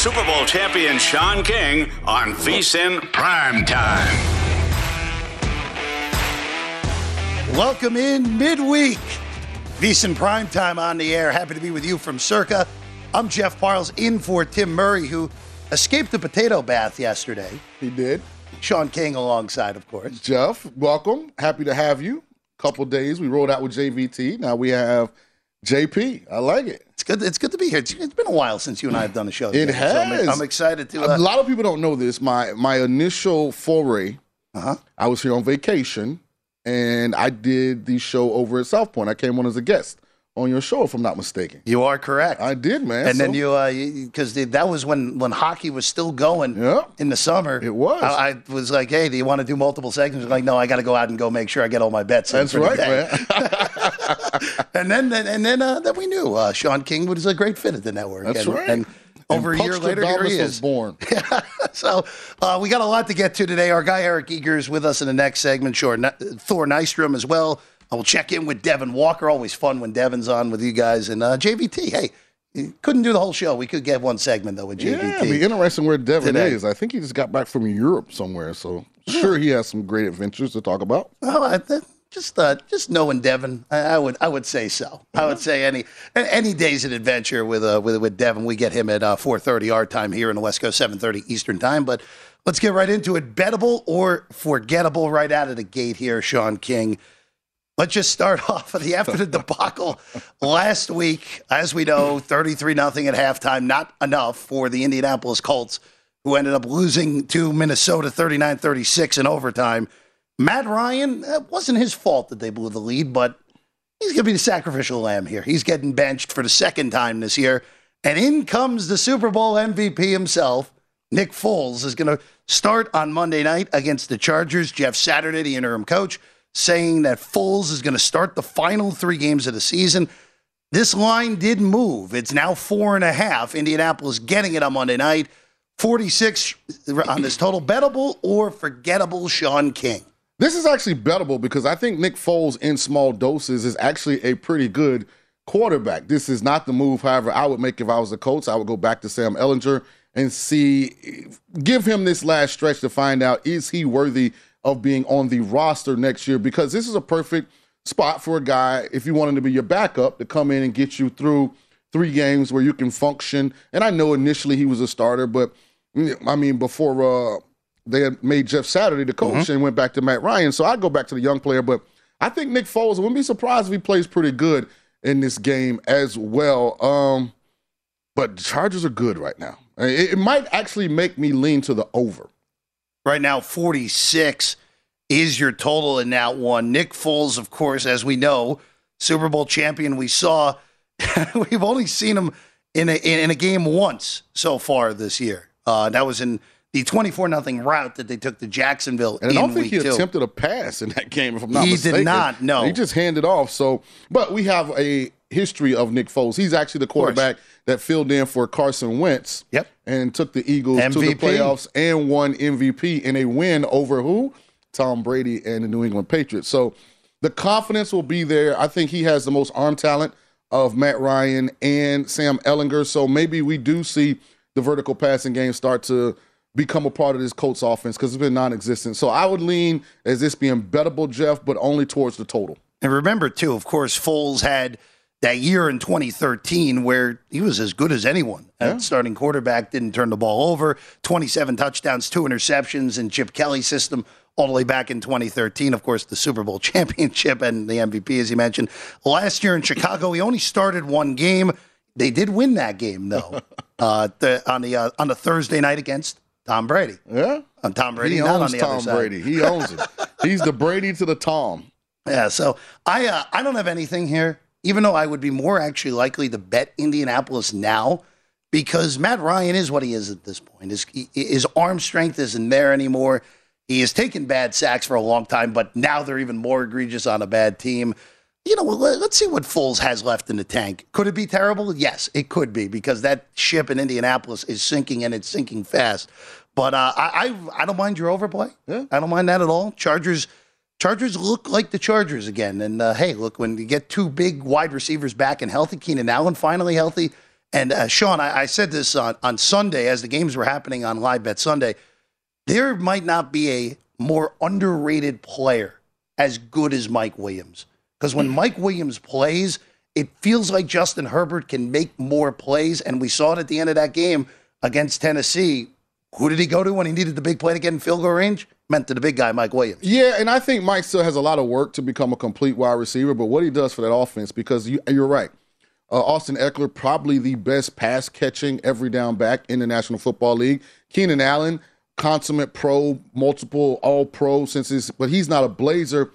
Super Bowl champion Sean King on VSIN Prime Time. Welcome in midweek. VSIN Prime Time on the air. Happy to be with you from Circa. I'm Jeff Parles in for Tim Murray, who escaped the potato bath yesterday. He did. Sean King alongside, of course. Jeff, welcome. Happy to have you. Couple days we rolled out with JVT. Now we have JP. I like it. It's good. It's good to be here. It's, it's been a while since you and I have done a show. It together, so I'm- has. I'm, excited to. Uh, a lot of people don't know this. My my initial foray, uh-huh. I was here on vacation, and I did the show over at South Point. I came on as a guest on your show, if I'm not mistaken. You are correct. I did, man. and then you, because that was when when hockey was still going in the summer. It was. I, I was like, hey, do you want to do multiple segments? I'm Like, no, I got to go out and go make sure I get all my bets. That's right, day. and then and then uh, then we knew uh, Sean King was a great fit at the network. That's and, right. And over a year later, here he was is. born. so uh, we got a lot to get to today. Our guy Eric Eager is with us in the next segment. Sure, Thor Nystrom as well. I will check in with Devin Walker. Always fun when Devin's on with you guys. And uh, JVT, hey, couldn't do the whole show. We could get one segment though with JVT. Yeah, it'd be interesting where Devin Today. is. I think he just got back from Europe somewhere, so sure he has some great adventures to talk about. Oh, I, th- just uh, just knowing Devin, I, I would I would say so. I would say any any days an adventure with uh, with with Devin. We get him at uh, four thirty our time here in the West Coast, seven thirty Eastern time. But let's get right into it. Bettable or forgettable right out of the gate here, Sean King. Let's just start off with the after the debacle last week. As we know, 33 nothing at halftime, not enough for the Indianapolis Colts, who ended up losing to Minnesota 39 36 in overtime. Matt Ryan, it wasn't his fault that they blew the lead, but he's going to be the sacrificial lamb here. He's getting benched for the second time this year. And in comes the Super Bowl MVP himself. Nick Foles is going to start on Monday night against the Chargers. Jeff Saturday, the interim coach, saying that Foles is going to start the final three games of the season. This line did move. It's now four and a half. Indianapolis getting it on Monday night. 46 on this total. Bettable or forgettable Sean King? This is actually bettable because I think Nick Foles in small doses is actually a pretty good quarterback. This is not the move, however, I would make if I was the coach. I would go back to Sam Ehlinger and see, give him this last stretch to find out is he worthy of being on the roster next year because this is a perfect spot for a guy, if you want him to be your backup, to come in and get you through three games where you can function. And I know initially he was a starter, but I mean, before uh, they had made Jeff Saturday the coach and went back to Matt Ryan. So I'd go back to the young player, but I think Nick Foles, wouldn't be surprised if he plays pretty good in this game as well. Um, but the Chargers are good right now. It, it might actually make me lean to the over. Right now, 46 is your total in that one. Nick Foles, of course, as we know, Super Bowl champion. We saw, we've only seen him in a, in a game once so far this year. Uh, that was in the 24 nothing route that they took to Jacksonville. And I don't think he two. attempted a pass in that game, if I'm not he mistaken. did not, no. He just handed off. So, but we have a history of Nick Foles. He's actually the quarterback that filled in for Carson Wentz. Yep. And took the Eagles MVP. to the playoffs and won MVP in a win over who? Tom Brady and the New England Patriots. So the confidence will be there. I think he has the most arm talent of Matt Ryan and Sam Ehlinger. So maybe we do see the vertical passing game start to become a part of this Colts offense because it's been non-existent. So I would lean as this being bettable, Jeff, but only towards the total. And remember too, of course, Foles had that year in 2013 where he was as good as anyone yeah. at starting quarterback, didn't turn the ball over, 27 touchdowns, two interceptions in Chip Kelly system all the way back in 2013. Of course, the Super Bowl championship and the MVP, as you mentioned. Last year in Chicago, he only started one game. They did win that game though, uh, the, on the uh, on the Thursday night against Tom Brady. Yeah, on Tom Brady. He owns Tom Brady. He owns it. He's the Brady to the Tom. Yeah. So I uh, I don't have anything here, even though I would be more actually likely to bet Indianapolis now because Matt Ryan is what he is at this point. His his arm strength isn't there anymore. He has taken bad sacks for a long time, but now they're even more egregious on a bad team. You know, let's see what Foles has left in the tank. Could it be terrible? Yes, it could be because that ship in Indianapolis is sinking and it's sinking fast. But uh, I, I, I don't mind your overplay. Yeah. I don't mind that at all. Chargers, Chargers look like the Chargers again. And uh, hey, look, when you get two big wide receivers back and healthy, Keenan Allen finally healthy, and uh, Sean, I, I, said this on, on Sunday as the games were happening on Live Bet Sunday there might not be a more underrated player as good as Mike Williams. Because when Mike Williams plays, it feels like Justin Herbert can make more plays. And we saw it at the end of that game against Tennessee. Who did he go to when he needed the big play to get in field goal range? Meant to the big guy, Mike Williams. Yeah, and I think Mike still has a lot of work to become a complete wide receiver. But what he does for that offense, because you, you're right, uh, Austin Ekeler, probably the best pass catching every down back in the National Football League. Keenan Allen, consummate pro, multiple all pro since he's, but he's not a blazer.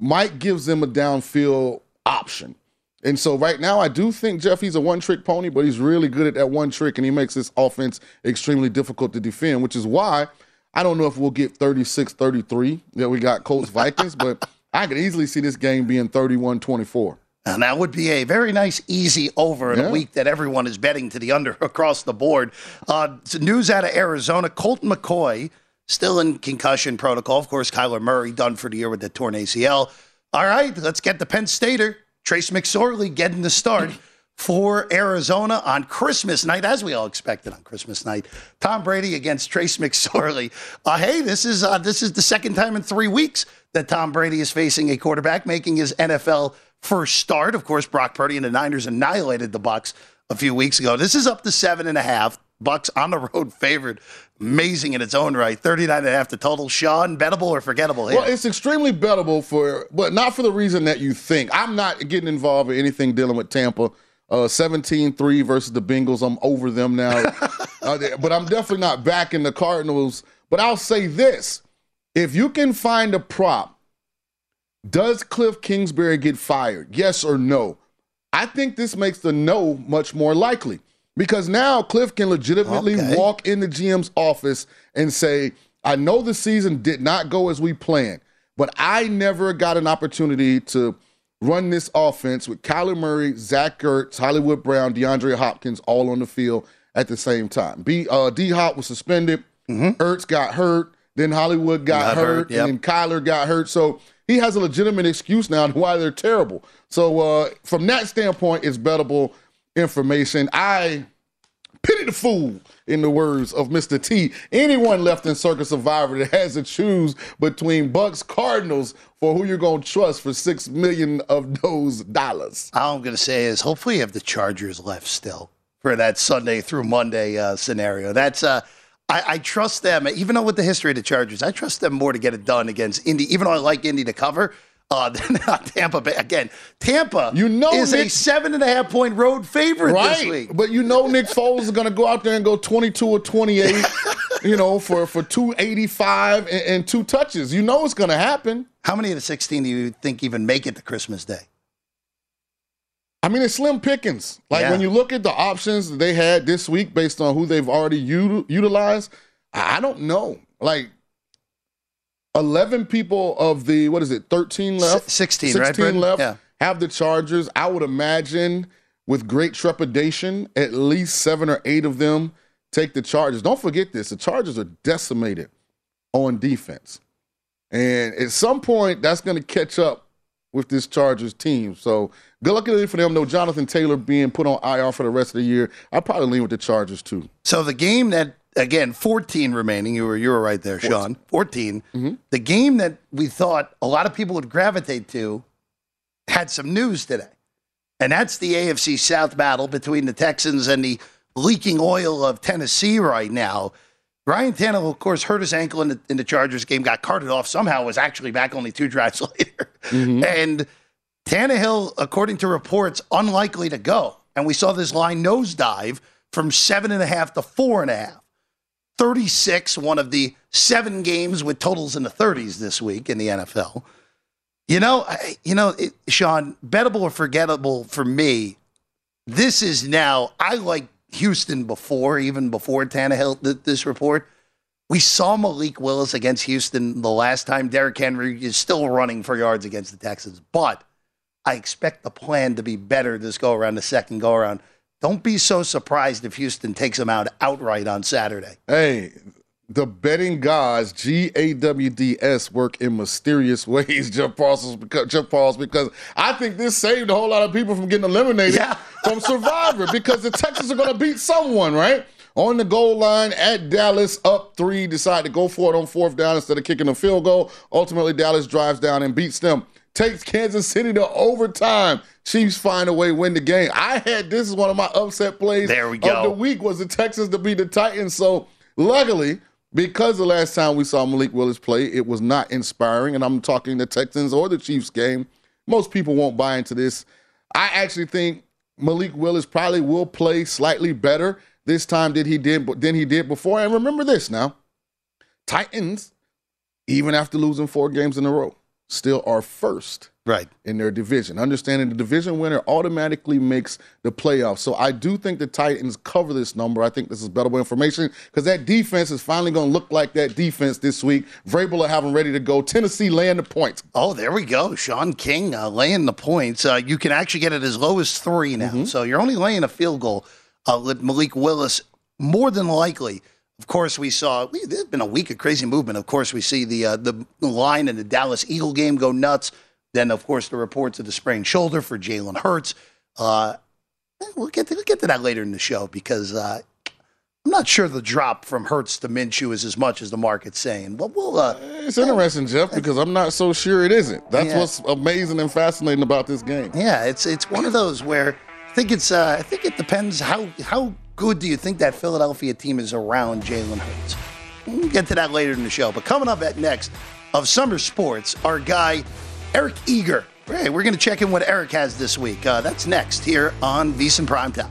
Mike gives them a downfield option. And so right now, I do think Jeff, he's a one trick pony, but he's really good at that one trick, and he makes this offense extremely difficult to defend, which is why I don't know if we'll get 36 33 that we got Colts Vikings, but I could easily see this game being 31 24. And that would be a very nice, easy over in yeah. a week that everyone is betting to the under across the board. Uh, news out of Arizona Colt McCoy still in concussion protocol. Of course, Kyler Murray done for the year with the torn ACL. All right, let's get the Penn Stater. Trace McSorley getting the start for Arizona on Christmas night, as we all expected on Christmas night. Tom Brady against Trace McSorley. Uh, hey, this is uh, this is the second time in three weeks that Tom Brady is facing a quarterback making his NFL first start. Of course, Brock Purdy and the Niners annihilated the Bucs a few weeks ago. This is up to seven and a half. Bucs on the road favored. Amazing in its own right. 39 and a half to total. Sean, bettable or forgettable here? Well, it's extremely bettable for, but not for the reason that you think. I'm not getting involved in anything dealing with Tampa. Uh, 17-3 versus the Bengals. I'm over them now. uh, but I'm definitely not backing the Cardinals. But I'll say this. If you can find a prop does Cliff Kingsbury get fired? Yes or no? I think this makes the no much more likely because now Cliff can legitimately okay. walk in the GM's office and say, I know the season did not go as we planned, but I never got an opportunity to run this offense with Kyler Murray, Zach Ertz, Hollywood Brown, DeAndre Hopkins all on the field at the same time. B uh, D Hop was suspended, mm-hmm. Ertz got hurt, then Hollywood got, got hurt, hurt yep. and then Kyler got hurt. So he has a legitimate excuse now on why they're terrible. So uh, from that standpoint, it's bettable information. I pity the fool, in the words of Mr. T. Anyone left in Circa Survivor that has to choose between Bucs Cardinals for who you're to trust for six million of those dollars. All I'm to say is hopefully you have the Chargers left still for that Sunday through Monday uh, scenario. That's uh, I, I, trust them, even though with the history of the Chargers, I trust them more to get it done against Indy. Even though I like Indy to cover, Uh, not Tampa Bay again. Tampa, You know is a seven and a half point road favorite this week. But you know Nick Foles is going to go out there and go 22 or 28, you know, for, for 285 and, and two touches. You know it's going to happen. How many of the 16 do you think even make it to Christmas Day? I mean, it's slim pickings. Like Yeah. when you look at the options that they had this week based on who they've already util- utilized, I don't know. Like 11 people of the, what is it, 13 left? S- 16, right, 16 left Yeah. have the Chargers. I would imagine with great trepidation, at least seven or eight of them take the Chargers. Don't forget this the Chargers are decimated on defense. And at some point, that's going to catch up with this Chargers team. So good luck for them. No Jonathan Taylor being put on IR for the rest of the year. I probably lean with the Chargers too. So the game that again, 14 remaining. You were you were right there, Sean. 14. Mm-hmm. The game that we thought a lot of people would gravitate to had some news today. And that's the AFC South battle between the Texans and the leaking oil of Tennessee right now. Ryan Tannehill, of course, hurt his ankle in the, in the Chargers game, got carted off, somehow was actually back only two drives later. Mm-hmm. And Tannehill, according to reports, unlikely to go. And we saw this line nosedive from seven and a half to four and a half. 36, one of the seven games with totals in the 30s this week in the NFL. You know, I, you know, it, Sean, bettable or forgettable for me. This is now. I like Houston before, even before Tannehill did this report. We saw Malik Willis against Houston the last time. Derrick Henry is still running for yards against the Texans, but I expect the plan to be better this go around, the second go around. Don't be so surprised if Houston takes them out outright on Saturday. Hey, the betting gods, G A W D S, work in mysterious ways, Jeff Parles, because, Jeff Parles, because I think this saved a whole lot of people from getting eliminated Yeah. from Survivor because the Texans are going to beat someone, right? On the goal line at Dallas, up three, decide to go for it on fourth down instead of kicking a field goal. Ultimately, Dallas drives down and beats them. Takes Kansas City to overtime. Chiefs find a way win the game. I had this is one of my upset plays There we of go. the week was the Texans to beat the Titans. So luckily, because the last time we saw Malik Willis play, it was not inspiring. And I'm talking the Texans or the Chiefs game. Most people won't buy into this. I actually think Malik Willis probably will play slightly better this time than he did than he did before. And remember this now. Titans, even after losing four games in a row, still are first Right. in their division. Understanding the division winner automatically makes the playoffs. So I do think the Titans cover this number. I think this is bettable information because that defense is finally going to look like that defense this week. Vrabel will have them ready to go. Tennessee laying the points. Oh, there we go. Sean King uh, laying the points. Uh, you can actually get it as low as three now. So you're only laying a field goal uh, with Malik Willis. More than likely, of course, we saw there's been a week of crazy movement. Of course, we see the uh, the line in the Dallas Eagle game go nuts. Then, of course, the reports of the sprained shoulder for Jalen Hurts. Uh, we'll get to, we'll get to that later in the show because uh, I'm not sure the drop from Hurts to Minshew is as much as the market's saying. But we'll uh, It's interesting, Jeff, because I'm not so sure it isn't. That's Yeah. what's amazing and fascinating about this game. Yeah, it's it's one of those where I think it's uh, I think it depends how how good do you think that Philadelphia team is around Jalen Hurts. We'll get to that later in the show. But coming up at next of Sumer Sports, our guy Eric Eager. Hey, we're going to check in what Eric has this week. Uh, that's next here on VSiN Primetime.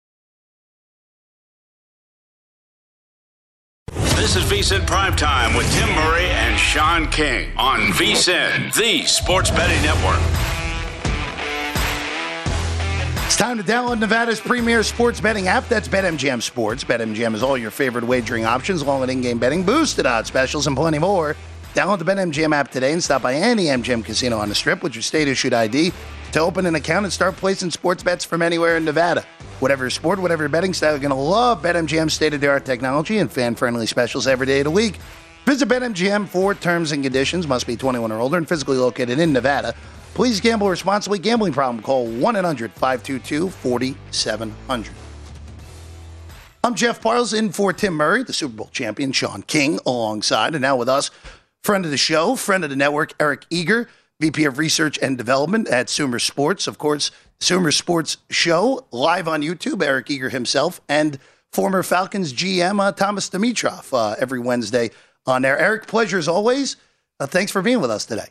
This is VSIN Primetime with Tim Murray and Sean King on VSIN, the sports betting network. It's time to download Nevada's premier sports betting app. That's BetMGM Sports. BetMGM is all your favorite wagering options, along with in-game betting, boosted odds specials, and plenty more. Download the BetMGM app today and stop by any MGM casino on the Strip with your state-issued ID to open an account and start placing sports bets from anywhere in Nevada. Whatever sport, whatever your betting style, you're going to love BetMGM's state-of-the-art technology and fan-friendly specials every day of the week. Visit BetMGM for terms and conditions. Must be 21 or older and physically located in Nevada. Please gamble responsibly. Gambling problem? Call 1-800-522-4700. I'm Jeff Parles in for Tim Murray, the Super Bowl champion, Sean King, alongside. And now with us, friend of the show, friend of the network, Eric Eager, VP of Research and Development at Sumer Sports. Of course, Sumer Sports Show, live on YouTube, Eric Eager himself, and former Falcons GM uh, Thomas Dimitroff uh, every Wednesday on there. Eric, pleasure as always. Uh, thanks for being with us today.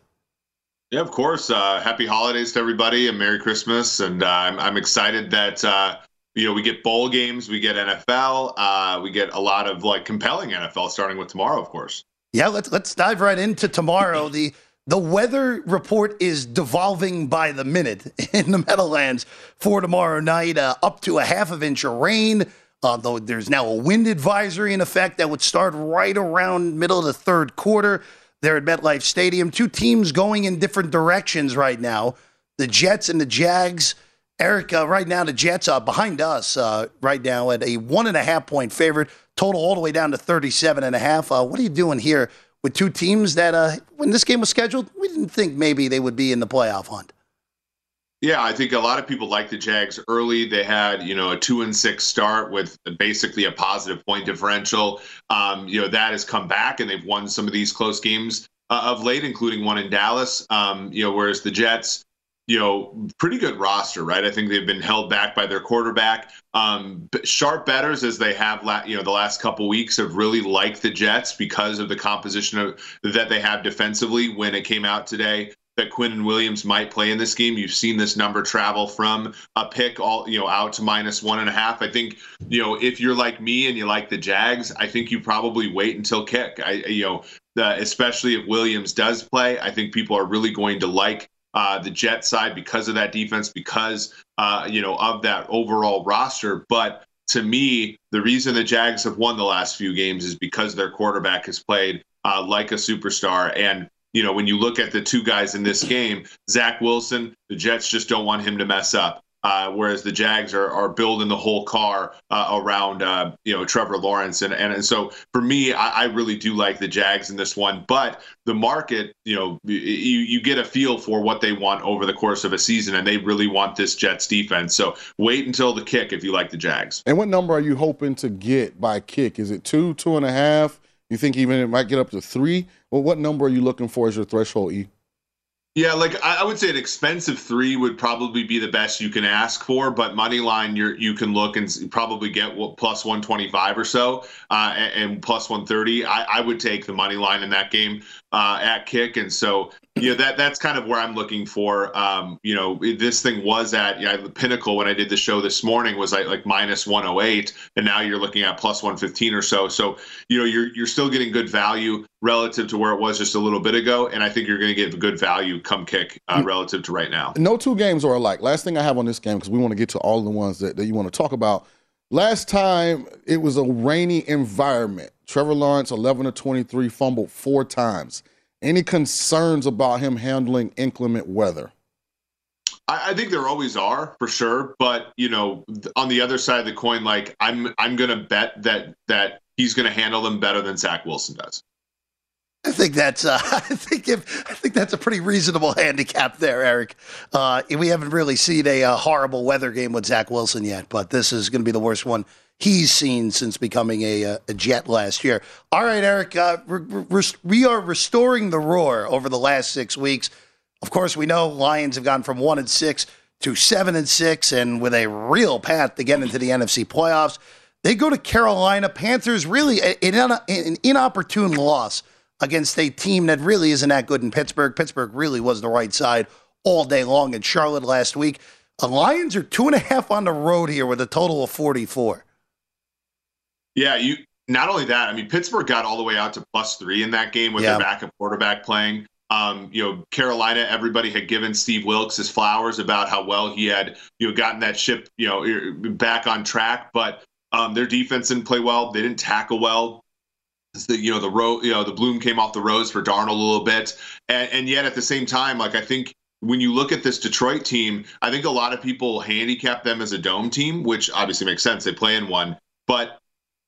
Yeah, of course. Uh, happy holidays to everybody and Merry Christmas. And uh, I'm, I'm excited that, uh, you know, we get bowl games, we get NFL, uh, we get a lot of like compelling NFL starting with tomorrow, of course. Yeah, let's let's dive right into tomorrow. the The weather report is devolving by the minute in the Meadowlands for tomorrow night. Uh, up to a half of inch of rain. Uh, though there's now a wind advisory in effect that would start right around middle of the third quarter there at MetLife Stadium. Two teams going in different directions right now. The Jets and the Jags. Eric, uh, right now the Jets are behind us uh, right now at a one and a half point favorite. Total all the way down to 37 and a half. Uh, what are you doing here with two teams that, uh, when this game was scheduled, we didn't think maybe they would be in the playoff hunt? Yeah, I think a lot of people like the Jags early. They had, you know, a two and six start with basically a positive point differential. Um, you know, that has come back and they've won some of these close games uh, of late, including one in Dallas. Um, you know, whereas the Jets, you know, pretty good roster, right? I think they've been held back by their quarterback. Um, sharp betters, as they have, la- you know, the last couple weeks have really liked the Jets because of the composition of, that they have defensively. When it came out today, that Quinnen Williams might play in this game. You've seen this number travel from a pick all you know out to minus one and a half. I think you know if you're like me and you like the Jags, I think you probably wait until kick. I you know the, especially if Williams does play, I think people are really going to like uh, the Jet side because of that defense, because uh, you know of that overall roster. But to me, the reason the Jags have won the last few games is because their quarterback has played uh, like a superstar and you know, when you look at the two guys in this game, Zach Wilson, the Jets just don't want him to mess up. Uh, whereas the Jags are, are building the whole car uh, around uh, you know Trevor Lawrence. And, and so for me I, I, really do like the Jags in this one but the market you know you, you get a feel for what they want over the course of a season and they really want this Jets defense. So wait until the kick if you like the Jags. And what number are you hoping to get by kick? Is it two two and a half? You think even it might get up to three? Well, what number are you looking for as your threshold, E? Yeah, like I would say an expensive three would probably be the best you can ask for, but money line you you can look and probably get plus 125 or so, uh, and, and plus 130. I, I would take the money line in that game. Uh, at kick, and so you know that that's kind of where I'm looking for. Um, you know, this thing was at yeah, the pinnacle when I did the show this morning was like like minus 108, and now you're looking at plus 115 or so. So you know you're you're still getting good value relative to where it was just a little bit ago, and I think you're going to get good value come kick uh, relative to right now. No two games are alike. Last thing I have on this game because we want to get to all the ones that, that you want to talk about. Last time it was a rainy environment. Trevor Lawrence, 11 to 23, fumbled four times. Any concerns about him handling inclement weather? I, I think there always are for sure, but you know, on the other side of the coin, like I'm, I'm to bet that that he's to handle them better than Zach Wilson does. I think that's uh, I think if I think that's a pretty reasonable handicap there, Eric. Uh, we haven't really seen a, a, horrible weather game with Zach Wilson yet, but this is going to be the worst one he's seen since becoming a, a Jet last year. All right, Eric, uh, we are restoring the roar over the last six weeks. Of course, we know Lions have gone from one and six to seven and six, and with a real path to get into the NFC playoffs. They go to Carolina Panthers. Really, an, an inopportune loss against a team that really isn't that good in Pittsburgh. Pittsburgh really was the right side all day long in Charlotte last week. The Lions are two and a half on the road here with a total of 44. Yeah, you not only that, I mean, Pittsburgh got all the way out to plus three in that game with yeah. their backup quarterback playing. Um, you know, Carolina, everybody had given Steve Wilks his flowers about how well he had, you know, gotten that ship, you know, back on track. But um, their defense didn't play well. They didn't tackle well the you know the road you know the bloom came off the rose for Darnold a little bit, and, and yet at the same time, like I think when you look at this Detroit team, I think a lot of people handicap them as a dome team, which obviously makes sense. They play in one, but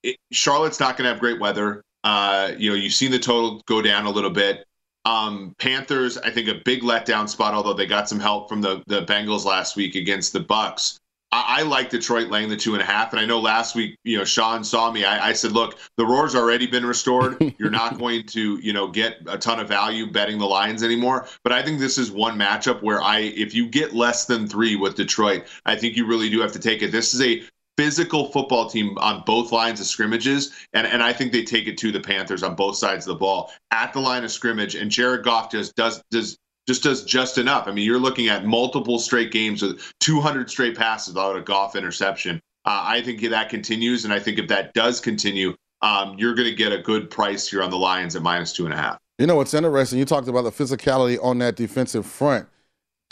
it, Charlotte's not going to have great weather. Uh, you know, you've seen the total go down a little bit. Um, Panthers, I think a big letdown spot, although they got some help from the the Bengals last week against the Bucs. I, I, like Detroit laying the two and a half. And I know last week, you know, Sean saw me. I, I said, look, the roar's already been restored. You're not going to, you know, get a ton of value betting the Lions anymore. But I think this is one matchup where I, if you get less than three with Detroit, I think you really do have to take it. This is a physical football team on both lines of scrimmages. And, and I think they take it to the Panthers on both sides of the ball at the line of scrimmage. And Jared Goff just does does just does just enough. I mean, you're looking at multiple straight games with 200 straight passes without a Goff interception. Uh, I think that continues, and I think if that does continue, um, you're going to get a good price here on the Lions at minus two and a half. You know what's interesting? You talked about the physicality on that defensive front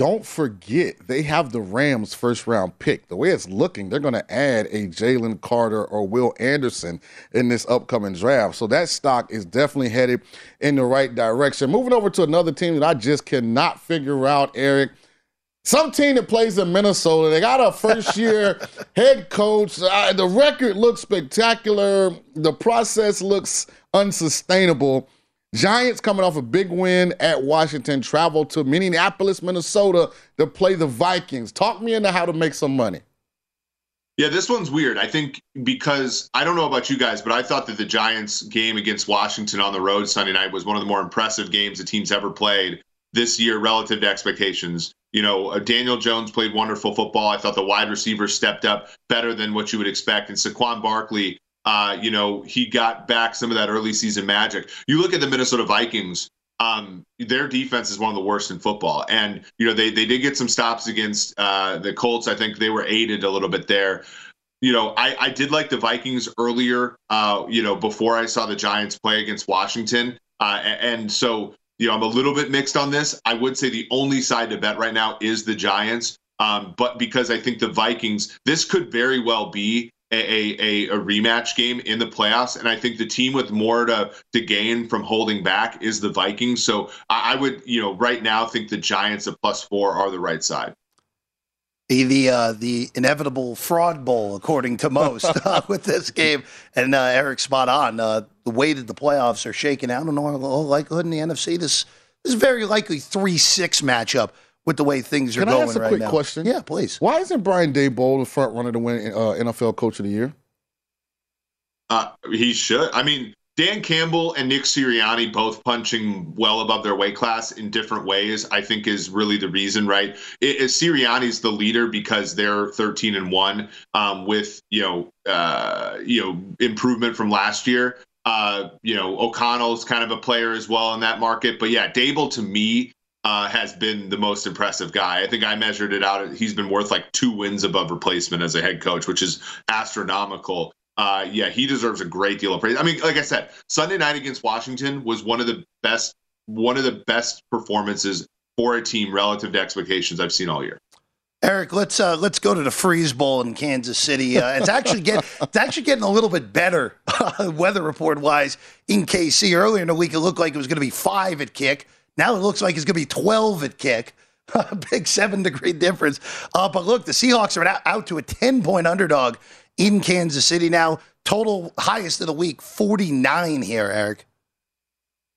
don't forget they have the Rams first round pick. The way it's looking, they're going to add a Jalen Carter or Will Anderson in this upcoming draft. So that stock is definitely headed in the right direction. Moving over to another team that I just cannot figure out, Eric. Some team that plays in Minnesota, they got a first year head coach. The record looks spectacular. The process looks unsustainable. Giants coming off a big win at Washington, travel to Minneapolis, Minnesota to play the Vikings. Talk me into how to make some money. Yeah, this one's weird. I think because I don't know about you guys, but I thought that the Giants game against Washington on the road Sunday night was one of the more impressive games the team's ever played this year relative to expectations. You know, uh, Daniel Jones played wonderful football. I thought the wide receivers stepped up better than what you would expect. And Saquon Barkley uh, you know, he got back some of that early season magic. You look at the Minnesota Vikings, um, their defense is one of the worst in football. And, you know, they, they did get some stops against uh, the Colts. I think they were aided a little bit there. You know, I, I did like the Vikings earlier, uh, you know, before I saw the Giants play against Washington. Uh, and so, you know, I'm a little bit mixed on this. I would say the only side to bet right now is the Giants. Um, but because I think the Vikings, this could very well be a, a, a rematch game in the playoffs. And I think the team with more to, to gain from holding back is the Vikings. So I, I would, you know, right now think the Giants at plus four are the right side. The the, uh, the inevitable fraud bowl, according to most, uh, with this game. And uh, Eric, spot on. Uh, the way that the playoffs are shaking out, in all likelihood in the NFC, this, this is very likely three six matchup with the way things are Can going I ask a right quick now. question? Yeah, please. Why isn't Brian Daboll the front runner to win uh, NFL Coach of the Year? Uh, he should. I mean, Dan Campbell and Nick Sirianni both punching well above their weight class in different ways, I think is really the reason, right? It, it, Sirianni's the leader because they're 13 and one um, with you know uh, you know improvement from last year. Uh, you know, O'Connell's kind of a player as well in that market. But yeah, Daboll to me uh, has been the most impressive guy. I think I measured it out. He's been worth like two wins above replacement as a head coach, which is astronomical. Uh, yeah, he deserves a great deal of praise. I mean, like I said, Sunday night against Washington was one of the best, one of the best performances for a team relative to expectations I've seen all year. Eric, let's uh, let's go to the Freeze Bowl in Kansas City. Uh, it's actually get it's actually getting a little bit better weather report wise in KC. Earlier in the week, it looked like it was going to be five at kick. Now it looks like it's going to be twelve at kick. A big seven degree difference. Uh, but look, the Seahawks are out, to a ten point underdog in Kansas City now. Total highest of the week, forty nine here, Eric.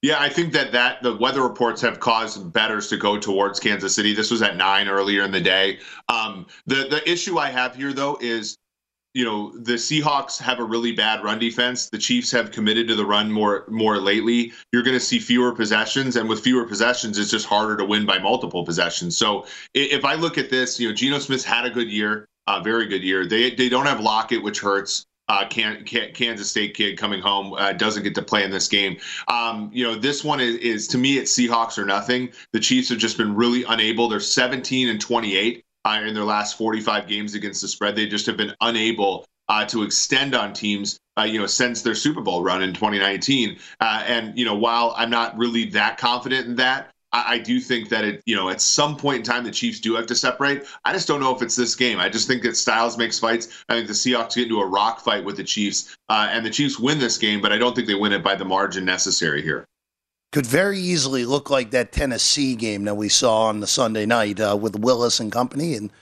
Yeah, I think that that the weather reports have caused betters to go towards Kansas City. This was at nine earlier in the day. Um, the the issue I have here though is, you know, the Seahawks have a really bad run defense. The Chiefs have committed to the run more more lately. You're going to see fewer possessions, and with fewer possessions, it's just harder to win by multiple possessions. So if I look at this, you know, Geno Smith's had a good year, a very good year. They they don't have Lockett, which hurts uh, can, can, Kansas State kid coming home uh, doesn't get to play in this game. Um, you know, this one is, is, to me it's Seahawks or nothing. The Chiefs have just been really unable. They're 17 and 28 uh, in their last 45 games against the spread. They just have been unable uh, to extend on teams. Uh, you know, since their Super Bowl run in 2019, uh, and you know, while I'm not really that confident in that, I, I, do think that it, you know, at some point in time, the Chiefs do have to separate. I just don't know if it's this game. I just think that Styles makes fights. I think the Seahawks get into a rock fight with the Chiefs, uh, and the Chiefs win this game, but I don't think they win it by the margin necessary here. Could very easily look like that Tennessee game that we saw on the Sunday night uh, with Willis and company, and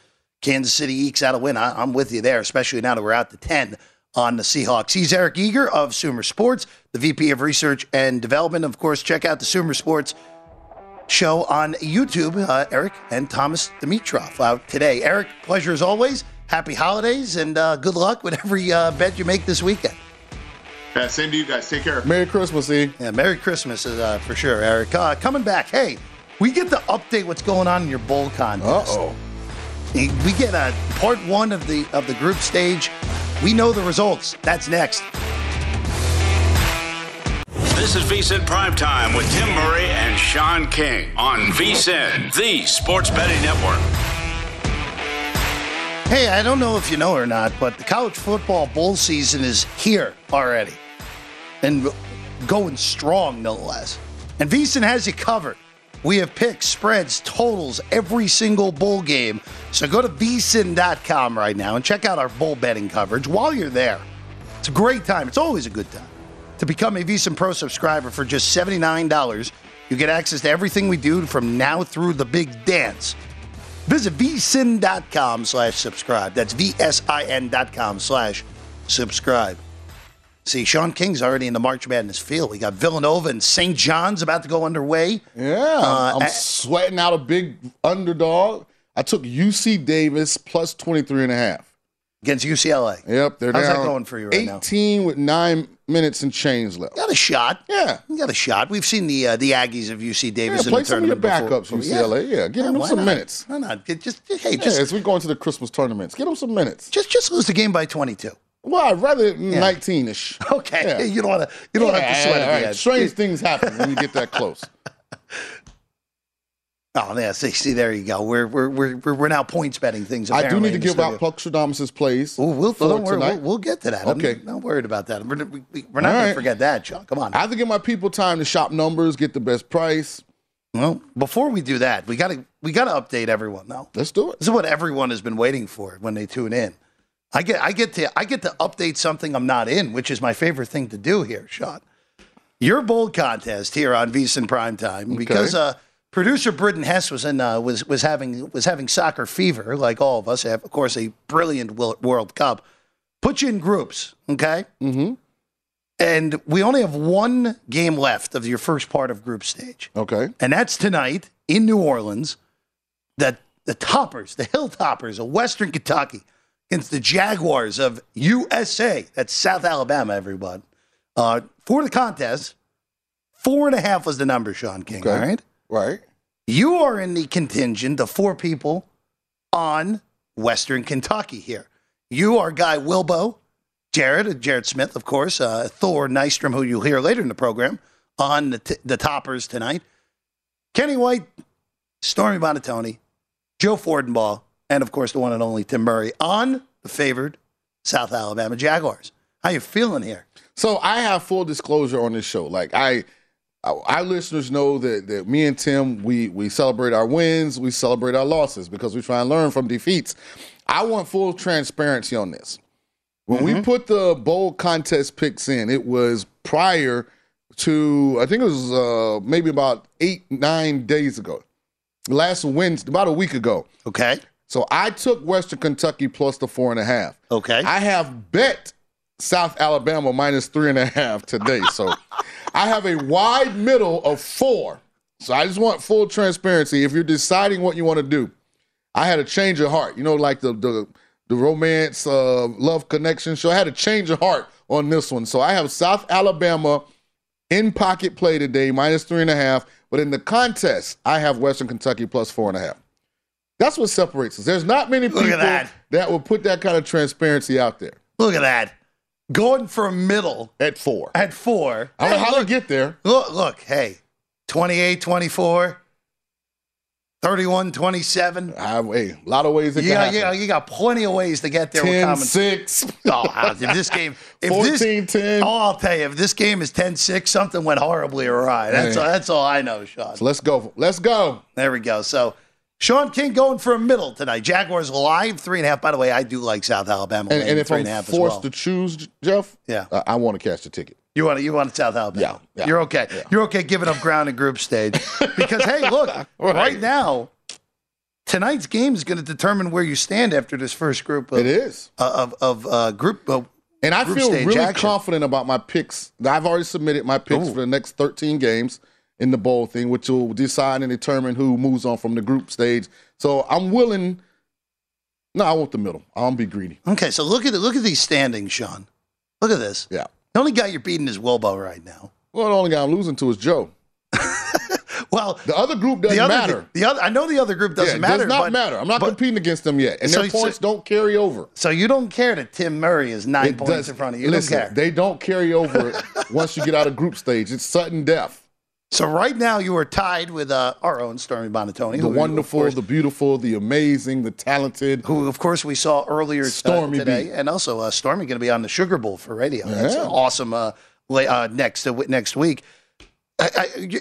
Kansas City ekes out a win. I, I'm with you there, especially now that we're out to 10 on the Seahawks. He's Eric Eager of Sumer Sports, the VP of Research and Development. Of course, check out the Sumer Sports show on YouTube. Uh, Eric and Thomas Dimitroff out today. Eric, pleasure as always. Happy holidays and uh, good luck with every uh, bet you make this weekend. Yeah, same to you guys. Take care. Merry Christmas, E. Yeah, Merry Christmas uh, for sure, Eric. Uh, coming back. Hey, we get to update what's going on in your bowl contest. oh. We get a part one of the of the group stage. We know the results. That's next. This is VSIN Primetime with Tim Murray and Sean King on VSIN, the sports betting network. Hey, I don't know if you know or not, but the college football bowl season is here already and going strong, no less. And VSIN has you covered. We have picks, spreads, totals, every single bowl game. So go to vsin.com right now and check out our bowl betting coverage while you're there. It's a great time. It's always a good time. To become a VSIN Pro subscriber for just $79, you get access to everything we do from now through the big dance. Visit vsin.com slash subscribe. That's V-S-I-N.com slash subscribe. See, Sean King's already in the March Madness field. We got Villanova and St. John's about to go underway. Yeah, uh, I'm, I'm sweating out a big underdog. I took UC Davis plus 23 and a half against UCLA. Yep, they're How's down that going for you right 18 now? 18 with nine minutes and change left. Got a shot. Yeah, you got a shot. We've seen the uh, the Aggies of UC Davis yeah, in play the some of your tournament backups, before. UCLA. Yeah, give them some not? minutes. Why not? Just hey, Yeah, just as we go into the Christmas tournaments, get them some minutes. just just lose the game by twenty two. Well, I'd rather 19 ish. Okay, Yeah. you don't want to you don't have to sweat at the end. Strange things happen when you get that close. Oh, yeah. See, see, there you go. We're we're we're we're now points betting things. I do need to give out studio. Puck Stradamus's plays. Ooh, we'll, for don't worry, tonight. we'll, we'll get to that. Okay. I'm not worried about that. We're, we, we're not going right. to forget that, John. Come on. I have to give my people time to shop numbers, get the best price. Well, before we do that, we got to we got to update everyone now. Let's do it. This is what everyone has been waiting for when they tune in. I get I get to I get to update something I'm not in, which is my favorite thing to do here, Sean. Your bold contest here on VSiN Primetime because uh, producer Britton Hess was in uh, was was having was having soccer fever like all of us. Have, of course, a brilliant World Cup. Put you in groups, okay? Mm-hmm. And we only have one game left of your first part of group stage. Okay. And that's tonight in New Orleans. That the toppers, the Hilltoppers of Western Kentucky against the Jaguars of USA. That's South Alabama, everyone. Uh, for the contest, four and a half was the number, Sean King. Okay. All right. Right. You are in the contingent of four people on Western Kentucky here. You are Guy Wilbo, Jared, uh, Jared Smith, of course, uh, Thor Nystrom, who you'll hear later in the program on the, t- the toppers tonight, Kenny White, Stormy Buonantony, Joe Fortenbaugh, and of course the one and only Tim Murray on the favored South Alabama Jaguars. How you feeling here? So I have full disclosure on this show. Like I, our listeners know that, that me and Tim we we celebrate our wins, we celebrate our losses because we try and learn from defeats. I want full transparency on this. When we put the bowl contest picks in, it was prior to I think it was uh, maybe about eight nine days ago, last Wednesday, about a week ago. Okay. So I took Western Kentucky plus the four and a half. Okay. I have bet South Alabama minus three and a half today. So I have a wide middle of four. So I just want full transparency. If you're deciding what you want to do, I had a change of heart. You know, like the the the romance uh, love connection show. I had a change of heart on this one. So I have South Alabama in pocket play today, minus three and a half. But in the contest, I have Western Kentucky plus four and a half. That's what separates us. There's not many people that. that will put that kind of transparency out there. Look at that. Going for a middle at four. At four. I don't know how to get there. Look, look, hey, 28 24, 31 27. I, hey, a lot of ways it You can got, you, got, plenty of ways to get there with 10 common 6. Oh, if this game, if 14 this, 10. Oh, I'll tell you, if this game is 10 6, something went horribly awry. That's, all, that's all I know, Sean. So let's go. Let's go. There we go. So, Sean King going for a middle tonight. Jaguars live, three and a half. By the way, I do like South Alabama. And, and if three I'm and a half forced well. to choose, Jeff, Yeah. I, I want to catch the ticket. You want to, you want South Alabama? Yeah, yeah. You're okay. You're okay giving up ground in group stage because hey, look, right. now, tonight's game is going to determine where you stand after this first group. Of, It is. of of uh, group. Uh, And I feel stage really action. confident about my picks. I've already submitted my picks for the next 13 games in the bowl thing, which will decide and determine who moves on from the group stage. So I'm willing. No, I want the middle. I'll be greedy. Okay, so look at the, look at these standings, Sean. Look at this. Yeah. The only guy you're beating is Wilbo right now. Well, the only guy I'm losing to is Joe. Well, The other group doesn't the other, matter. The, other, I know the other group doesn't matter. yeah, matter. Does not but, matter. I'm not but- competing against them yet, and So- their so- points don't carry over. So you don't care that Tim Murray is nine It points does- in front of you. You Listen, don't care. they don't carry over once you get out of group stage. It's sudden death. So right now you are tied with uh, our own Stormy Buonantony, The wonderful, course, the beautiful, the amazing, the talented. who of course we saw earlier uh, Stormy today, B. and also uh, Stormy going to be on the Sugar Bowl for radio. That's awesome. Uh, uh, next uh, next week, I, I, you,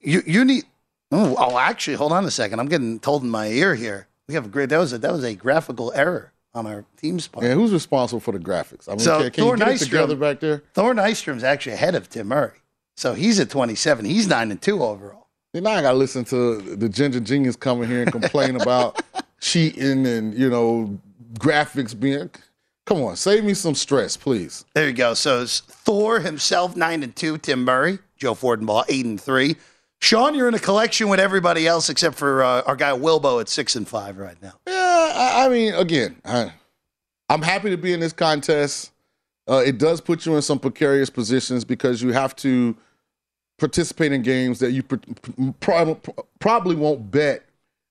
you you need. Oh, oh, actually, hold on a second. I'm getting told in my ear here. We have a great. That was a that was a graphical error on our team's part. And who's responsible for the graphics? I mean, So can, can you Thor get it together back there? Thor Nystrom's actually ahead of Tim Murray, so he's at 27. He's nine and two overall. And now I got to listen to the Ginger Genius coming here and complain about cheating and you know graphics being. Come on, save me some stress, please. There you go. So it's Thor himself nine and two. Tim Murray, Joe Fortenbaugh eight and three. Sean, you're in a collection with everybody else except for uh, our guy Wilbo at six and five right now. Yeah, I, I mean, again, I, I'm happy to be in this contest. Uh, it does put you in some precarious positions because you have to participate in games that you pr- pr- prob- probably won't bet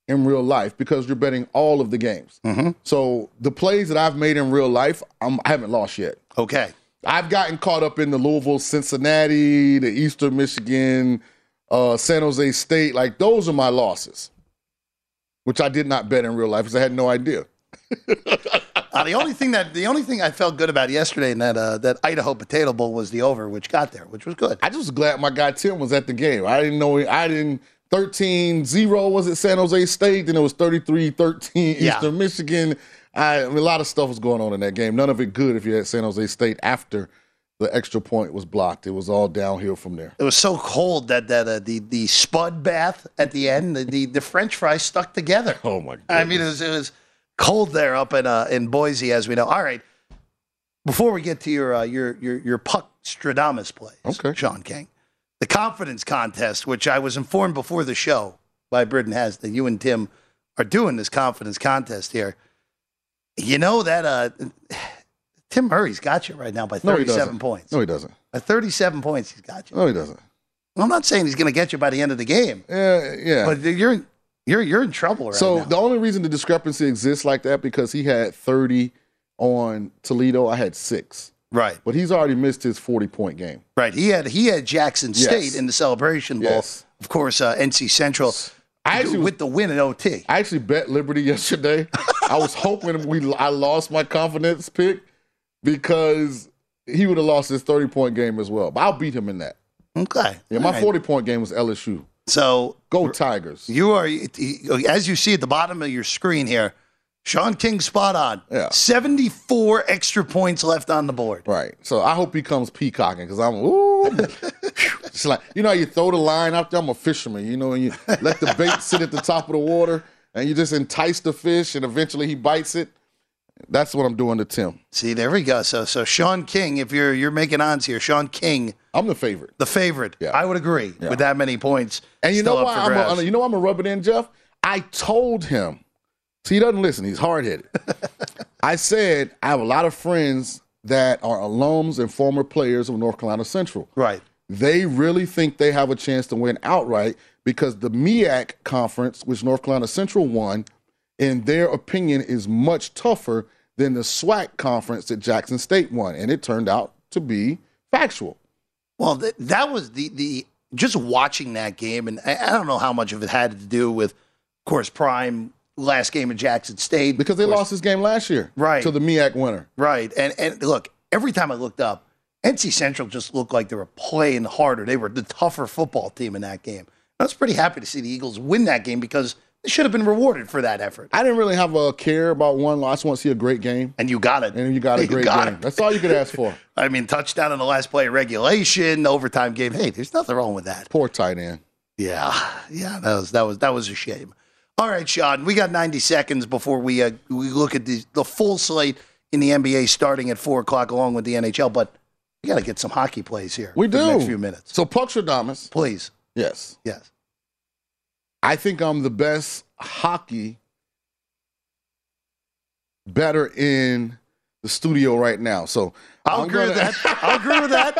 in real life because you're betting all of the games. So the plays that I've made in real life, I'm, I haven't lost yet. Okay. I've gotten caught up in the Louisville, Cincinnati, the Eastern Michigan, uh, San Jose State. Like those are my losses, which I did not bet in real life because I had no idea. Uh, the only thing that the only thing I felt good about yesterday in that uh, that Idaho Potato Bowl was the over, which got there, which was good. I just was glad my guy Tim was at the game. I didn't know I didn't 13-0 was at San Jose State, then it was 33-13 Yeah. Eastern Michigan. I, I mean, a lot of stuff was going on in that game. None of it good if you had San Jose State after the extra point was blocked. It was all downhill from there. It was so cold that that uh, the the spud bath at the end, the, the the French fries stuck together. Oh my! I mean, it was it was cold there up in uh, in Boise, as we know. All right, before we get to your uh, your your your puck Stradamus plays, okay, Sean King, the confidence contest, which I was informed before the show by Britton has that you and Tim are doing this confidence contest here. You know that uh, Tim Murray's got you right now by 37 doesn't. points. No, he doesn't. By 37 points, he's got you. No, he doesn't. I'm not saying he's going to get you by the end of the game. Yeah, yeah. But you're you're you're in trouble right so now. the only reason the discrepancy exists like that because he had 30 on Toledo, I had six. Right. But he's already missed his 40 point game. Right. He had he had Jackson Yes. State in the celebration bowl. Yes. Of course, uh, NC Central I actually with the win in OT. I actually bet Liberty yesterday. I was hoping we I lost my confidence pick because he would have lost his 30 point game as well. But I'll beat him in that. Okay. Yeah, my All right. 40 point game was LSU. So go Tigers. You are as you see at the bottom of your screen here. Sean King spot on. Yeah. 74 extra points left on the board. Right. So I hope he comes peacocking because I'm ooh. it's like you know how you throw the line out there. I'm a fisherman, you know, and you let the bait sit at the top of the water, and you just entice the fish, and eventually he bites it. That's what I'm doing to Tim. See, there we go. So so Sean King, if you're you're making odds here, Sean King, I'm the favorite. the favorite. Yeah. I would agree Yeah. with that many points. And you know why I'm gonna, you know why I'm gonna rub it in, Jeff? I told him. See, he doesn't listen. He's hard headed. I said I have a lot of friends that are alums and former players of North Carolina Central. Right. They really think they have a chance to win outright because the MEAC conference, which North Carolina Central won, in their opinion, is much tougher than the SWAC conference that Jackson State won, and it turned out to be factual. Well, th- that was the the just watching that game, and I, I don't know how much of it had to do with, of course, Prime last game at Jackson State because they lost this game last year, right to the MEAC winner. right. And and look, every time I looked up, NC Central just looked like they were playing harder. They were the tougher football team in that game. I was pretty happy to see the Eagles win that game because should have been rewarded for that effort. I didn't really have a care about one. Loss. I just want to see a great game, and you got it. And you got a great got game. it. That's all you could ask for. I mean, touchdown in the last play of regulation, overtime game. Hey, there's nothing wrong with that. Poor tight end. Yeah, yeah, that was that was that was a shame. All right, Sean, we got 90 seconds before we uh, we look at the the full slate in the NBA starting at four o'clock along with the NHL. But we got to get some hockey plays here. We do. the next few minutes, So Puckstradamus, please. yes, Yes. I think I'm the best hockey better in the studio right now. So I'll I'm agree with gonna- that. I'll agree with that.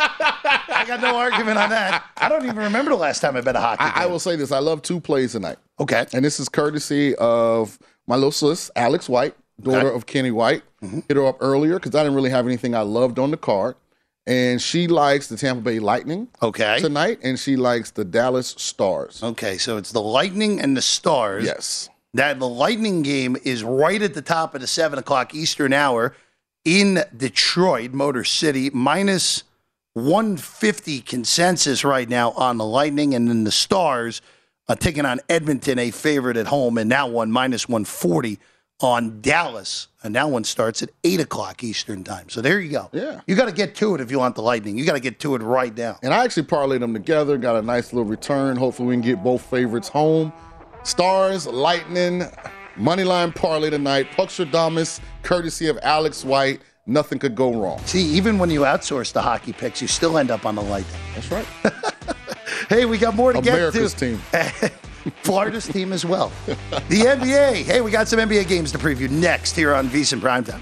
I got no argument on that. I don't even remember the last time I bet a hockey. I, I will say this: I love two plays tonight. Okay. And this is courtesy of my little sis, Alex White, daughter Okay. of Kenny White. Mm-hmm. Hit her up earlier because I didn't really have anything I loved on the card. And she likes the Tampa Bay Lightning Okay. tonight, and she likes the Dallas Stars. Okay, so it's the Lightning and the Stars. Yes. That the Lightning game is right at the top of the seven o'clock Eastern hour in Detroit, Motor City, minus 150 consensus right now on the Lightning, and then the Stars uh, taking on Edmonton, a favorite at home, and that one minus 140 on Dallas, and that one starts at eight o'clock Eastern time. So there you go. Yeah. you got to get to it if you want the Lightning. You got to get to it right now. And I actually parlayed them together, got a nice little return. Hopefully, we can get both favorites home. Stars, Lightning, Moneyline parlay tonight. Puckstradamus, courtesy of Alex White. Nothing could go wrong. See, even when you outsource the hockey picks, you still end up on the Lightning. That's right. Hey, we got more to America's get to. America's team. Florida's team as well. The NBA. Hey, we got some NBA games to preview next here on VSiN Primetime.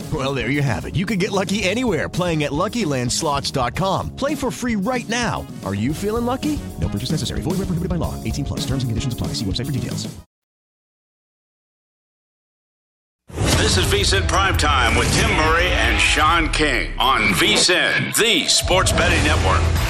Well, there you have it. You can get lucky anywhere playing at LuckyLandSlots.com. Play for free right now. Are you feeling lucky? No purchase necessary. Void where prohibited by law. 18 plus. Terms and conditions apply. See website for details. This is VSIN Primetime with Tim Murray and Sean King on VSIN, the sports betting network.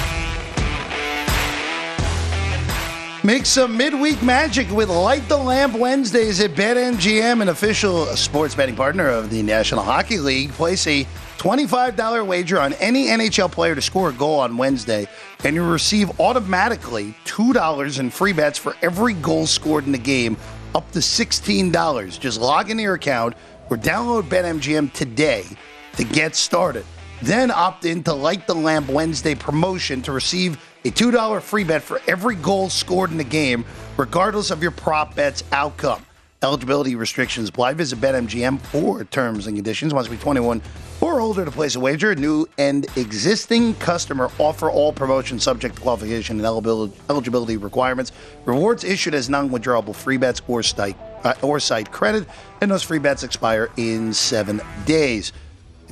Make some midweek magic with Light the Lamp Wednesdays at BetMGM, an official sports betting partner of the National Hockey League. Place a $25 wager on any NHL player to score a goal on Wednesday, and you receive automatically $2 in free bets for every goal scored in the game, up to $16. Just log into your account or download BetMGM today to get started. Then opt in to Light the Lamp Wednesday promotion to receive a $2 free bet for every goal scored in the game, regardless of your prop bet's outcome. Eligibility restrictions apply. Visit BetMGM for terms and conditions. Must be 21 or older to place a wager. New and existing customer offer all promotions subject to qualification and eligibility requirements. Rewards issued as non-withdrawable free bets or site, uh, or site credit, and those free bets expire in seven days.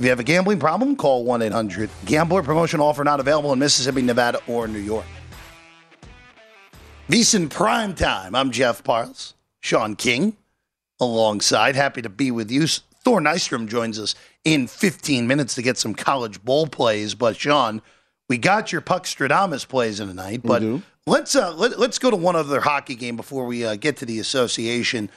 If you have a gambling problem, call 1 800 Gambler. Promotion offer not available in Mississippi, Nevada, or New York. Prime Time. I'm Jeff Parles. Sean King alongside. Happy to be with you. Thor Nystrom joins us in 15 minutes to get some college bowl plays. But, Sean, we got your Puck Stradamus plays in tonight. But let's uh, let, us go to one other hockey game before we uh, get to the association.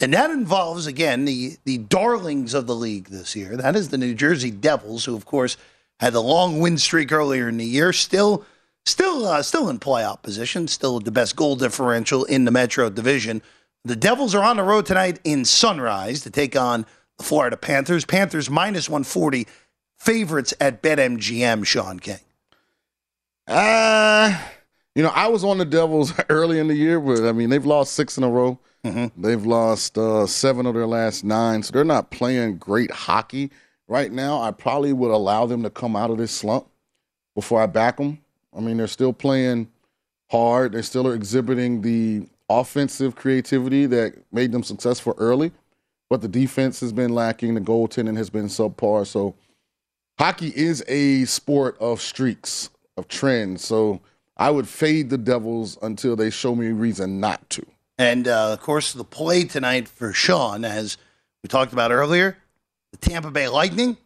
And that involves, again, the, the darlings of the league this year. That is the New Jersey Devils, who, of course, had the long win streak earlier in the year. Still, still, uh, still in playoff position. Still the best goal differential in the Metro Division. The Devils are on the road tonight in Sunrise to take on the Florida Panthers. Panthers minus 140 favorites at BetMGM, Sean King. Uh, you know, I was on the Devils early in the year, but I mean, they've lost six in a row. Mm-hmm. They've lost uh, seven of their last nine, so they're not playing great hockey right now. I probably would allow them to come out of this slump before I back them. I mean, they're still playing hard. They still are exhibiting the offensive creativity that made them successful early, but the defense has been lacking. The goaltending has been subpar. So, hockey is a sport of streaks, of trends. So, I would fade the Devils until they show me reason not to. And uh, of course, the play tonight for Sean, as we talked about earlier, the Tampa Bay Lightning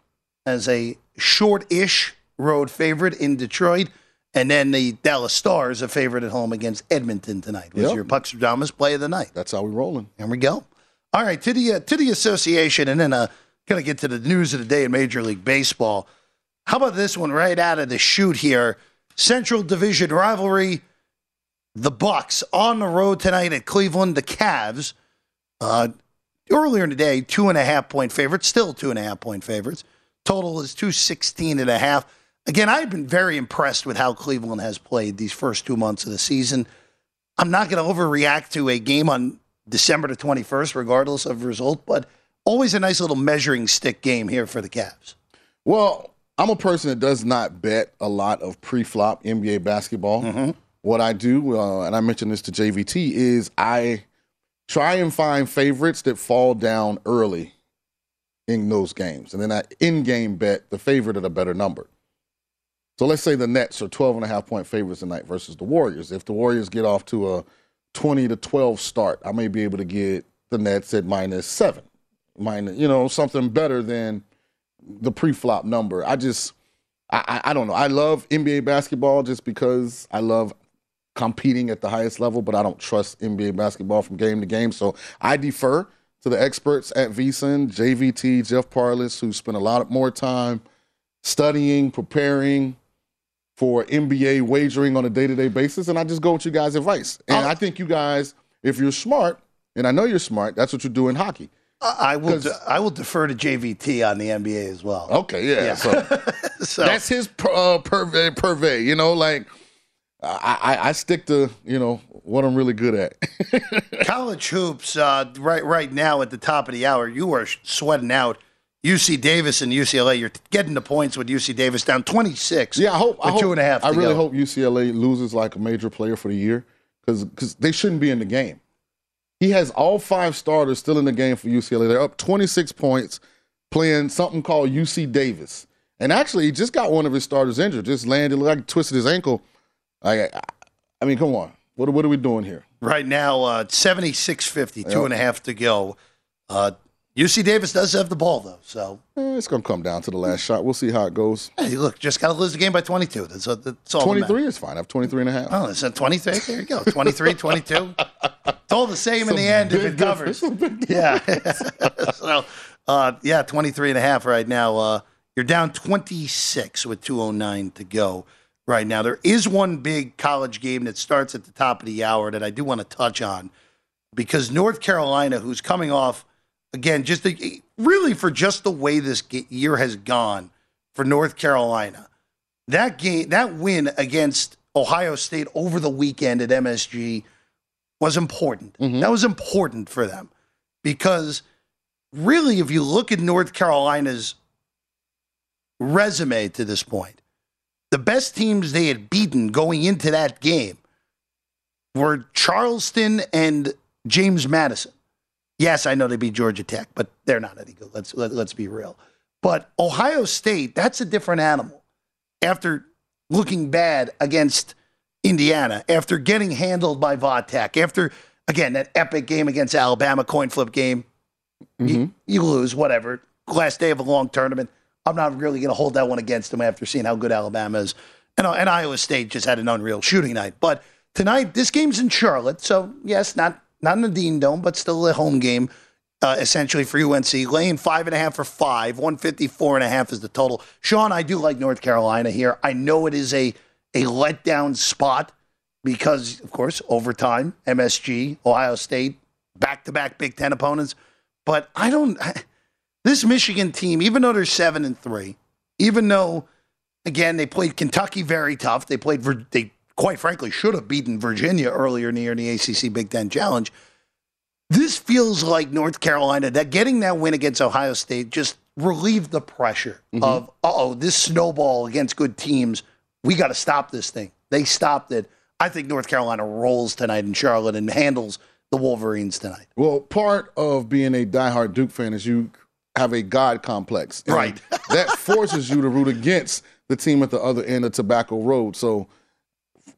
as a short ish road favorite in Detroit. And then the Dallas Stars, a favorite at home against Edmonton tonight. Was Yep. your Puckstradamus play of the night? That's how we rolling. There we go. All right, to the uh, to the association, and then uh, gonna get to the news of the day in Major League Baseball. How about this one right out of the chute here? Central Division rivalry. The Bucks on the road tonight at Cleveland. The Cavs. Uh, earlier in the day, two and a half point favorites, still two and a half point favorites. Total is 216 and a half. Again, I've been very impressed with how Cleveland has played these first two months of the season. I'm not going to overreact to a game on December the 21st, regardless of result, but always a nice little measuring stick game here for the Cavs. Well, I'm a person that does not bet a lot of pre-flop NBA basketball. What I do, uh, and I mentioned this to JVT, is I try and find favorites that fall down early in those games, and then I in-game bet the favorite at a better number. So let's say the Nets are 12 and a half point favorites tonight versus the Warriors. If the Warriors get off to a 20 to 12 start, I may be able to get the Nets at minus seven, minus, you know, something better than the pre-flop number. I just, I, I don't know. I love NBA basketball just because I love competing at the highest level, but I don't trust NBA basketball from game to game. So I defer to the experts at VSIN, JVT, Jeff Parles, who spent a lot more time studying, preparing for NBA wagering on a day to day basis. And I just go with you guys' advice. And I think you guys, if you're smart, and I know you're smart, that's what you do in hockey. I will. De- I will defer to JVT on the NBA as well. Okay, yeah. So, So- that's his per, uh, purvey, purvey. You know, like I, I, stick to you know what I'm really good at. College hoops, uh, right right now at the top of the hour, you are sweating out. UC Davis and UCLA, you're getting the points with UC Davis down 26. Yeah, I hope. I hope, two and a half. I really go. hope UCLA loses like a major player for the year because because they shouldn't be in the game. He has all five starters still in the game for UCLA. They're up 26 points, playing something called UC Davis. And actually, he just got one of his starters injured. Just landed, like twisted his ankle. I, I mean, come on. What, what are we doing here? Right now, uh, 76 50, two Yep. and a half to go. Uh, UC Davis does have the ball, though. So, Eh, it's going to come down to the last shot. We'll see how it goes. hey, look, just got to lose the game by 22. That's, that's all. 23 matters. is fine. I have 23 and a half. Oh, it's at 23. There you go. 23, 22. It's all the same in the end if it covers. Yeah. so, uh, yeah, 23 and a half right now. Uh, you're down 26 with 209 to go right now. There is one big college game that starts at the top of the hour that I do want to touch on because North Carolina, who's coming off, again, just the, really for just the way this year has gone for North Carolina, that game, that win against Ohio State over the weekend at MSG was important. Mm-hmm. That was important for them because really, if you look at North Carolina's resume to this point, the best teams they had beaten going into that game were Charleston and James Madison. Yes, I know they beat Georgia Tech, but they're not any good. Let's let, let's be real. But Ohio State, that's a different animal. After looking bad against Indiana, after getting handled by Vatech, after again that epic game against Alabama, coin flip game, you, mm-hmm. you lose, whatever. Last day of a long tournament. I'm not really going to hold that one against them after seeing how good Alabama is. And, and Iowa State just had an unreal shooting night. But tonight, this game's in Charlotte. So, yes, not, not in the Dean Dome, but still a home game, uh, essentially for UNC. Laying five and a half for five. 154 and a half is the total. Sean, I do like North Carolina here. I know it is a, a letdown spot because, of course, overtime, MSG, Ohio State, back to back Big Ten opponents. But I don't. This Michigan team, even though they're seven and three, even though again they played Kentucky very tough, they played. They quite frankly should have beaten Virginia earlier in the year in the ACC Big Ten Challenge. This feels like North Carolina that getting that win against Ohio State just relieved the pressure of uh oh this snowball against good teams. We got to stop this thing. They stopped it. I think North Carolina rolls tonight in Charlotte and handles the Wolverines tonight. Well, part of being a diehard Duke fan is you have a God complex. And Right. that forces you to root against the team at the other end of Tobacco Road. So,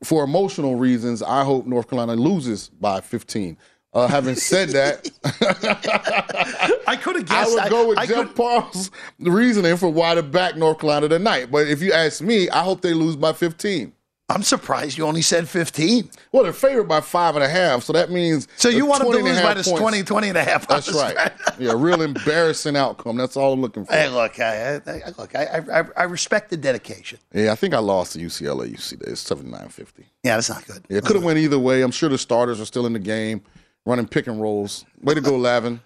for emotional reasons, I hope North Carolina loses by 15. Uh, having said that, I could have guessed. I would go with I Jeff Parles' reasoning for why to back North Carolina tonight. But if you ask me, I hope they lose by 15. I'm surprised you only said 15. Well, they're favored by five and a half, so that means So you want them to 20 and lose by this 20, 20 and a half. That's right. yeah, real embarrassing outcome. That's all I'm looking for. Hey, look, I, I, look, I, I, I respect the dedication. Yeah, I think I lost to UCLA. UC It's seventy nine fifty. Yeah, that's not good. Yeah, it could have went either way. I'm sure the starters are still in the game, running pick and rolls. Way to go, Lavin.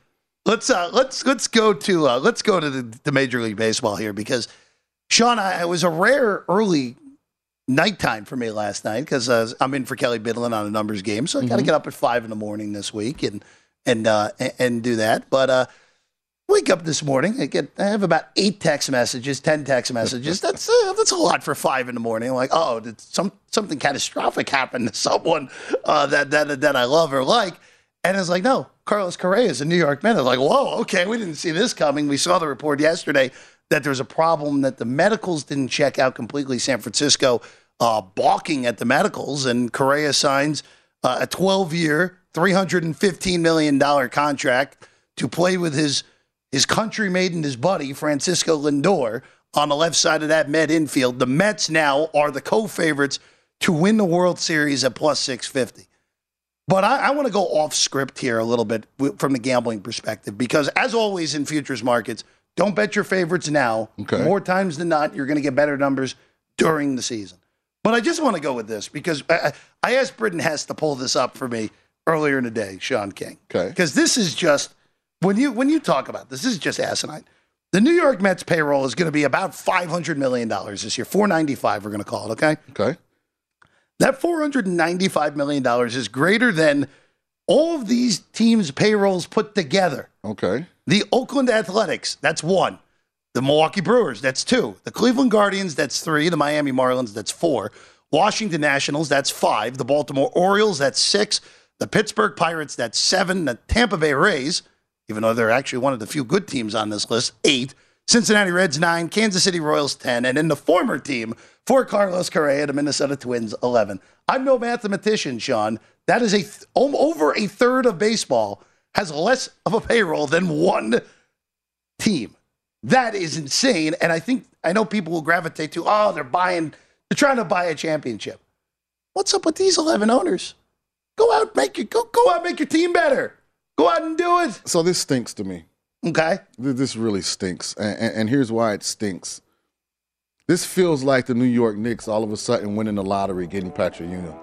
Let's uh, let's let's go to uh, let's go to the, the Major League Baseball here because Sean, I, it was a rare early nighttime for me last night because uh, I'm in for Kelly Bidlin on a numbers game, so I got to Mhm. get up at five in the morning this week and and uh, and, do that. But uh, wake up this morning, I get I have about eight text messages, ten text messages. That's uh, that's a lot for five in the morning. I'm like, oh, did some something catastrophic happen to someone uh, that that that I love or like? And it's like, no, Carlos Correa is a New York Met. I was like, whoa, okay, we didn't see this coming. We saw the report yesterday that there was a problem that the medicals didn't check out completely. San Francisco uh, balking at the medicals, and Correa signs uh, a 12 year, $315 million contract to play with his his countrymate and his buddy, Francisco Lindor, on the left side of that Met infield. The Mets now are the co favorites to win the World Series at plus 650. But I, I want to go off script here a little bit w- from the gambling perspective because, as always in futures markets, don't bet your favorites now. Okay. More times than not, you're going to get better numbers during the season. But I just want to go with this because I, I asked Britton Hess to pull this up for me earlier in the day, Sean King. Okay. Because this is just when you when you talk about this, this is just asinine. The New York Mets payroll is going to be about five hundred million dollars this year, four ninety five. We're going to call it. Okay. Okay. That $495 million is greater than all of these teams' payrolls put together. Okay. The Oakland Athletics, that's one. The Milwaukee Brewers, that's two. The Cleveland Guardians, that's three. The Miami Marlins, that's four. Washington Nationals, that's five. The Baltimore Orioles, that's six. The Pittsburgh Pirates, that's seven. The Tampa Bay Rays, even though they're actually one of the few good teams on this list, eight. Cincinnati Reds, nine. Kansas City Royals, 10. And in the former team, for Carlos Correa, the Minnesota Twins, 11. I'm no mathematician, Sean. That is a th- over a third of baseball has less of a payroll than one team. That is insane. And I think, I know people will gravitate to, oh, they're buying, they're trying to buy a championship. What's up with these 11 owners? Go out, make your, go, go out, make your team better. Go out and do it. So this stinks to me. Okay. This really stinks. And, and, and here's why it stinks. This feels like the New York Knicks all of a sudden winning the lottery, getting Patrick Ewing.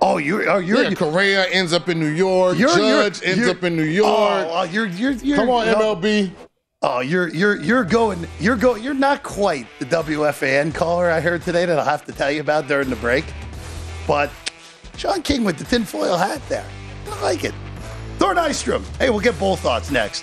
Oh, you're, oh, you're, yeah, Correa ends up in New York. You're- you're- Judge ends you're- up in New York. Oh, you're, you're, you're, Come on. MLB. Oh, you're you're you're going you're going you're not quite the WFAN caller I heard today that I'll have to tell you about during the break. But Sean King with the tinfoil hat there. I like it. Thor Nystrom. Hey, we'll get both thoughts next.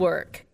work.